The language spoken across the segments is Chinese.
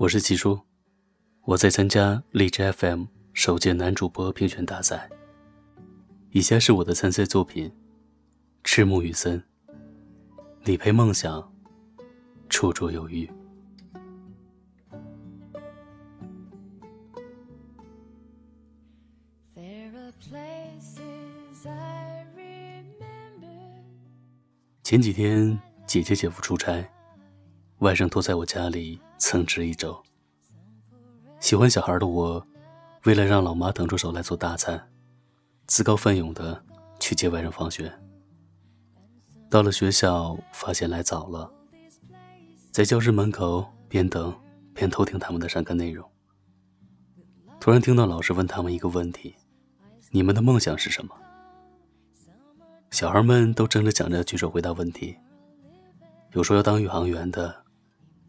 我是齐叔，我在参加荔枝 FM 首届男主播评选大赛。以下是我的参赛作品《赤木雨森》，你陪梦想绰绰有余。前几天，姐姐姐夫出差，外甥托在我家里蹭吃一周。喜欢小孩的我，为了让老妈腾出手来做大餐，自告奋勇的去接外甥放学。到了学校，发现来早了，在教室门口边等边偷听他们的上课内容。突然听到老师问他们一个问题：“你们的梦想是什么？”小孩们都争着抢着举手回答问题，有说要当宇航员的，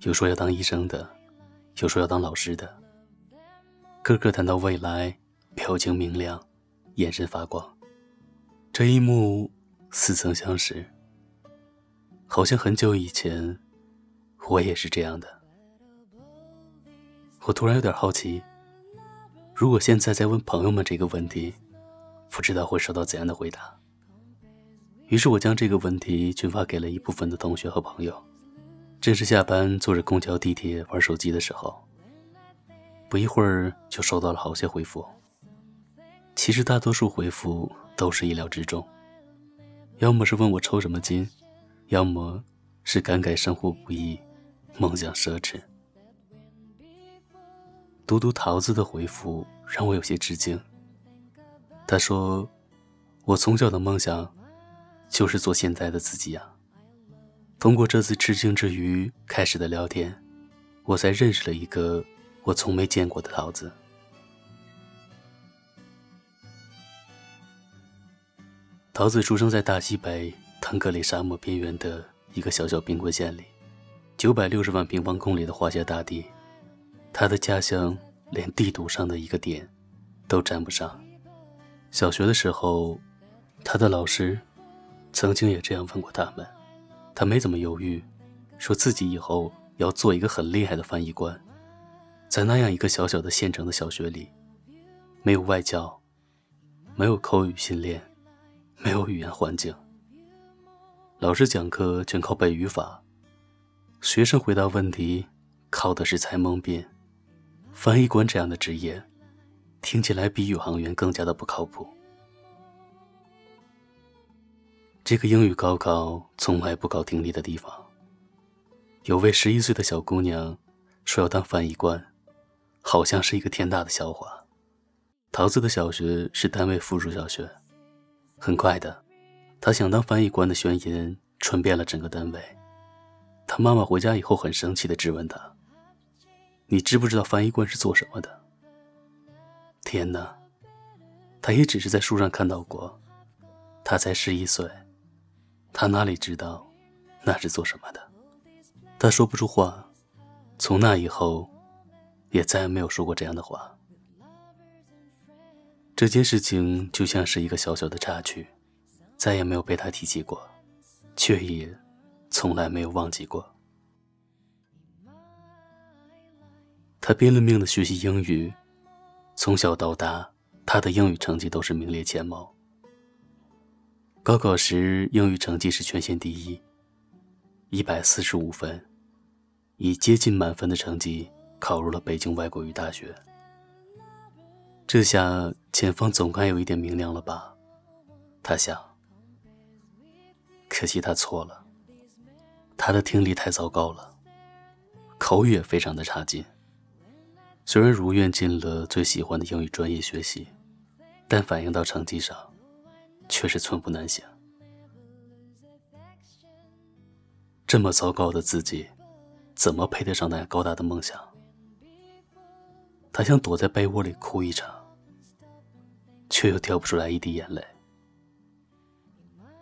有说要当医生的，有说要当老师的。个个谈到未来，表情明亮，眼神发光。这一幕似曾相识，好像很久以前，我也是这样的。我突然有点好奇，如果现在再问朋友们这个问题，不知道会收到怎样的回答。于是我将这个问题群发给了一部分的同学和朋友。正是下班坐着公交、地铁玩手机的时候，不一会儿就收到了好些回复。其实大多数回复都是意料之中，要么是问我抽什么筋，要么是感慨生活不易，梦想奢侈。读读桃子的回复让我有些吃惊。他说：“我从小的梦想。”就是做现在的自己呀。通过这次吃惊之余开始的聊天，我才认识了一个我从没见过的桃子。桃子出生在大西北腾格里沙漠边缘的一个小小冰棍县里，九百六十万平方公里的华夏大地，他的家乡连地图上的一个点都沾不上。小学的时候，他的老师。曾经也这样问过他们，他没怎么犹豫，说自己以后要做一个很厉害的翻译官。在那样一个小小的县城的小学里，没有外教，没有口语训练，没有语言环境，老师讲课全靠背语法，学生回答问题靠的是猜蒙辩。翻译官这样的职业，听起来比宇航员更加的不靠谱。这个英语高考从来不考听力的地方，有位十一岁的小姑娘说要当翻译官，好像是一个天大的笑话。桃子的小学是单位附属小学，很快的，她想当翻译官的宣言传遍了整个单位。她妈妈回家以后很生气的质问她：“你知不知道翻译官是做什么的？”天哪，她也只是在书上看到过，她才十一岁。他哪里知道，那是做什么的？他说不出话，从那以后，也再也没有说过这样的话。这件事情就像是一个小小的插曲，再也没有被他提起过，却也从来没有忘记过。他拼了命的学习英语，从小到大，他的英语成绩都是名列前茅。高考时，英语成绩是全县第一，一百四十五分，以接近满分的成绩考入了北京外国语大学。这下前方总该有一点明亮了吧？他想。可惜他错了，他的听力太糟糕了，口语也非常的差劲。虽然如愿进了最喜欢的英语专业学习，但反映到成绩上。却是寸步难行。这么糟糕的自己，怎么配得上那样高大的梦想？他想躲在被窝里哭一场，却又掉不出来一滴眼泪。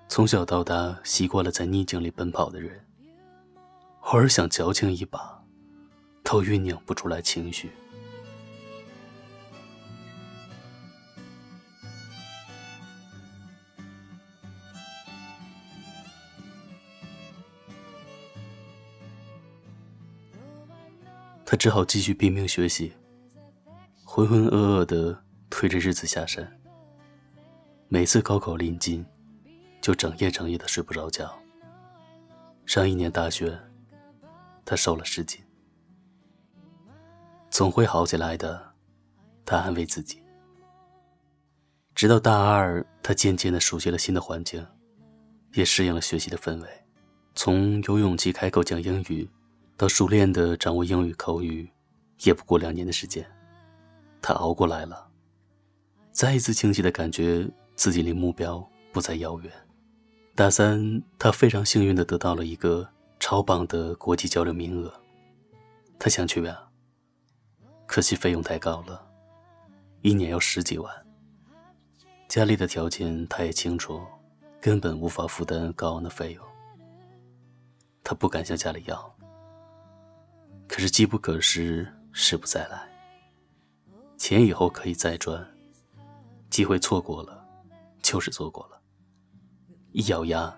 从小到大习惯了在逆境里奔跑的人，偶尔想矫情一把，都酝酿不出来情绪。只好继续拼命学习，浑浑噩噩的推着日子下山。每次高考临近，就整夜整夜的睡不着觉。上一年大学，他瘦了十斤，总会好起来的，他安慰自己。直到大二，他渐渐的熟悉了新的环境，也适应了学习的氛围。从有勇气开口讲英语，到熟练的掌握英语口语，也不过两年的时间。他熬过来了，再一次清晰的感觉自己离目标不再遥远。大三，他非常幸运的得到了一个超棒的国际交流名额，他想去呀，可惜费用太高了，一年要十几万。家里的条件他也清楚，根本无法负担高昂的费用。他不敢向家里要，可是机不可失，时不再来。钱以后可以再赚，机会错过了，就是错过了。一咬牙，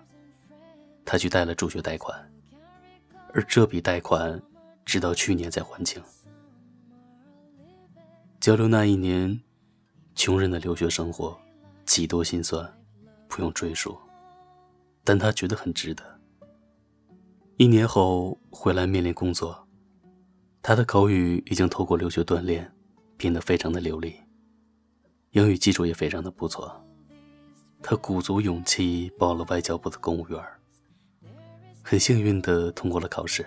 他去贷了助学贷款，而这笔贷款直到去年才还清。交流那一年，穷人的留学生活几多心酸，不用赘述，但他觉得很值得。一年后回来面临工作，他的口语已经透过留学锻炼，变得非常的流利，英语基础也非常的不错。他鼓足勇气报了外交部的公务员，很幸运的通过了考试。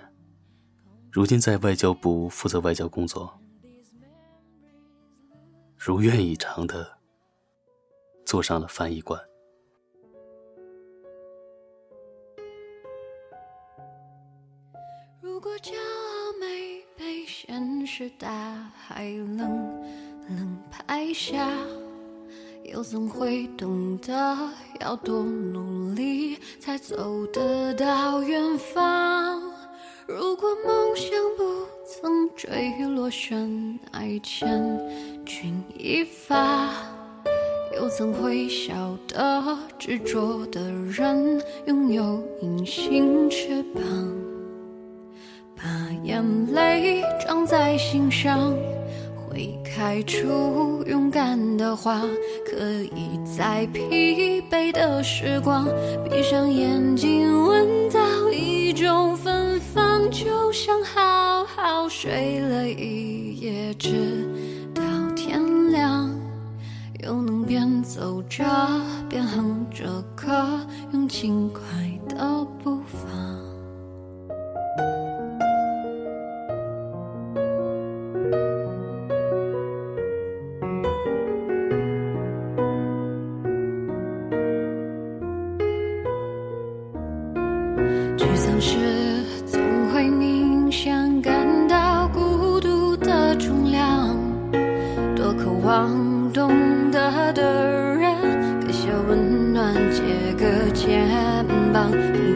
如今在外交部负责外交工作，如愿以偿的坐上了翻译官。大海冷冷拍下。又怎会懂得要多努力才走得到远方？如果梦想不曾坠落悬崖，千钧一发，又怎会晓得执着的人拥有隐形翅膀？眼泪装在心上。会开出勇敢的花，可以在疲惫的时光，闭上眼睛闻到一种芬芳，就像好好睡了一夜，直到天亮，又能边走着边哼着歌，用轻快的步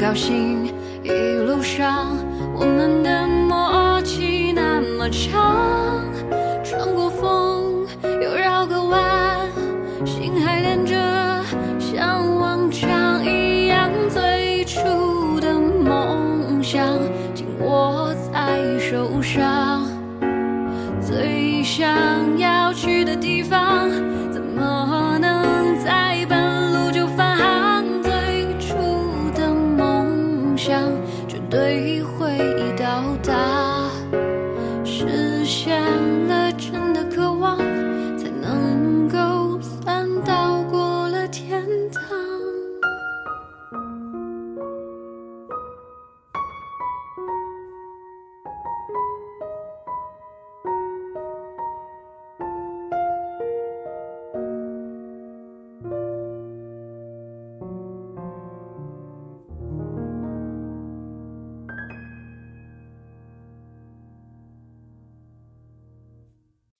小心一路上我们的默契那么长，穿过风又绕个弯，心还连着，像往常一样最初的梦。想紧握在手上，最想。你会到达实现了真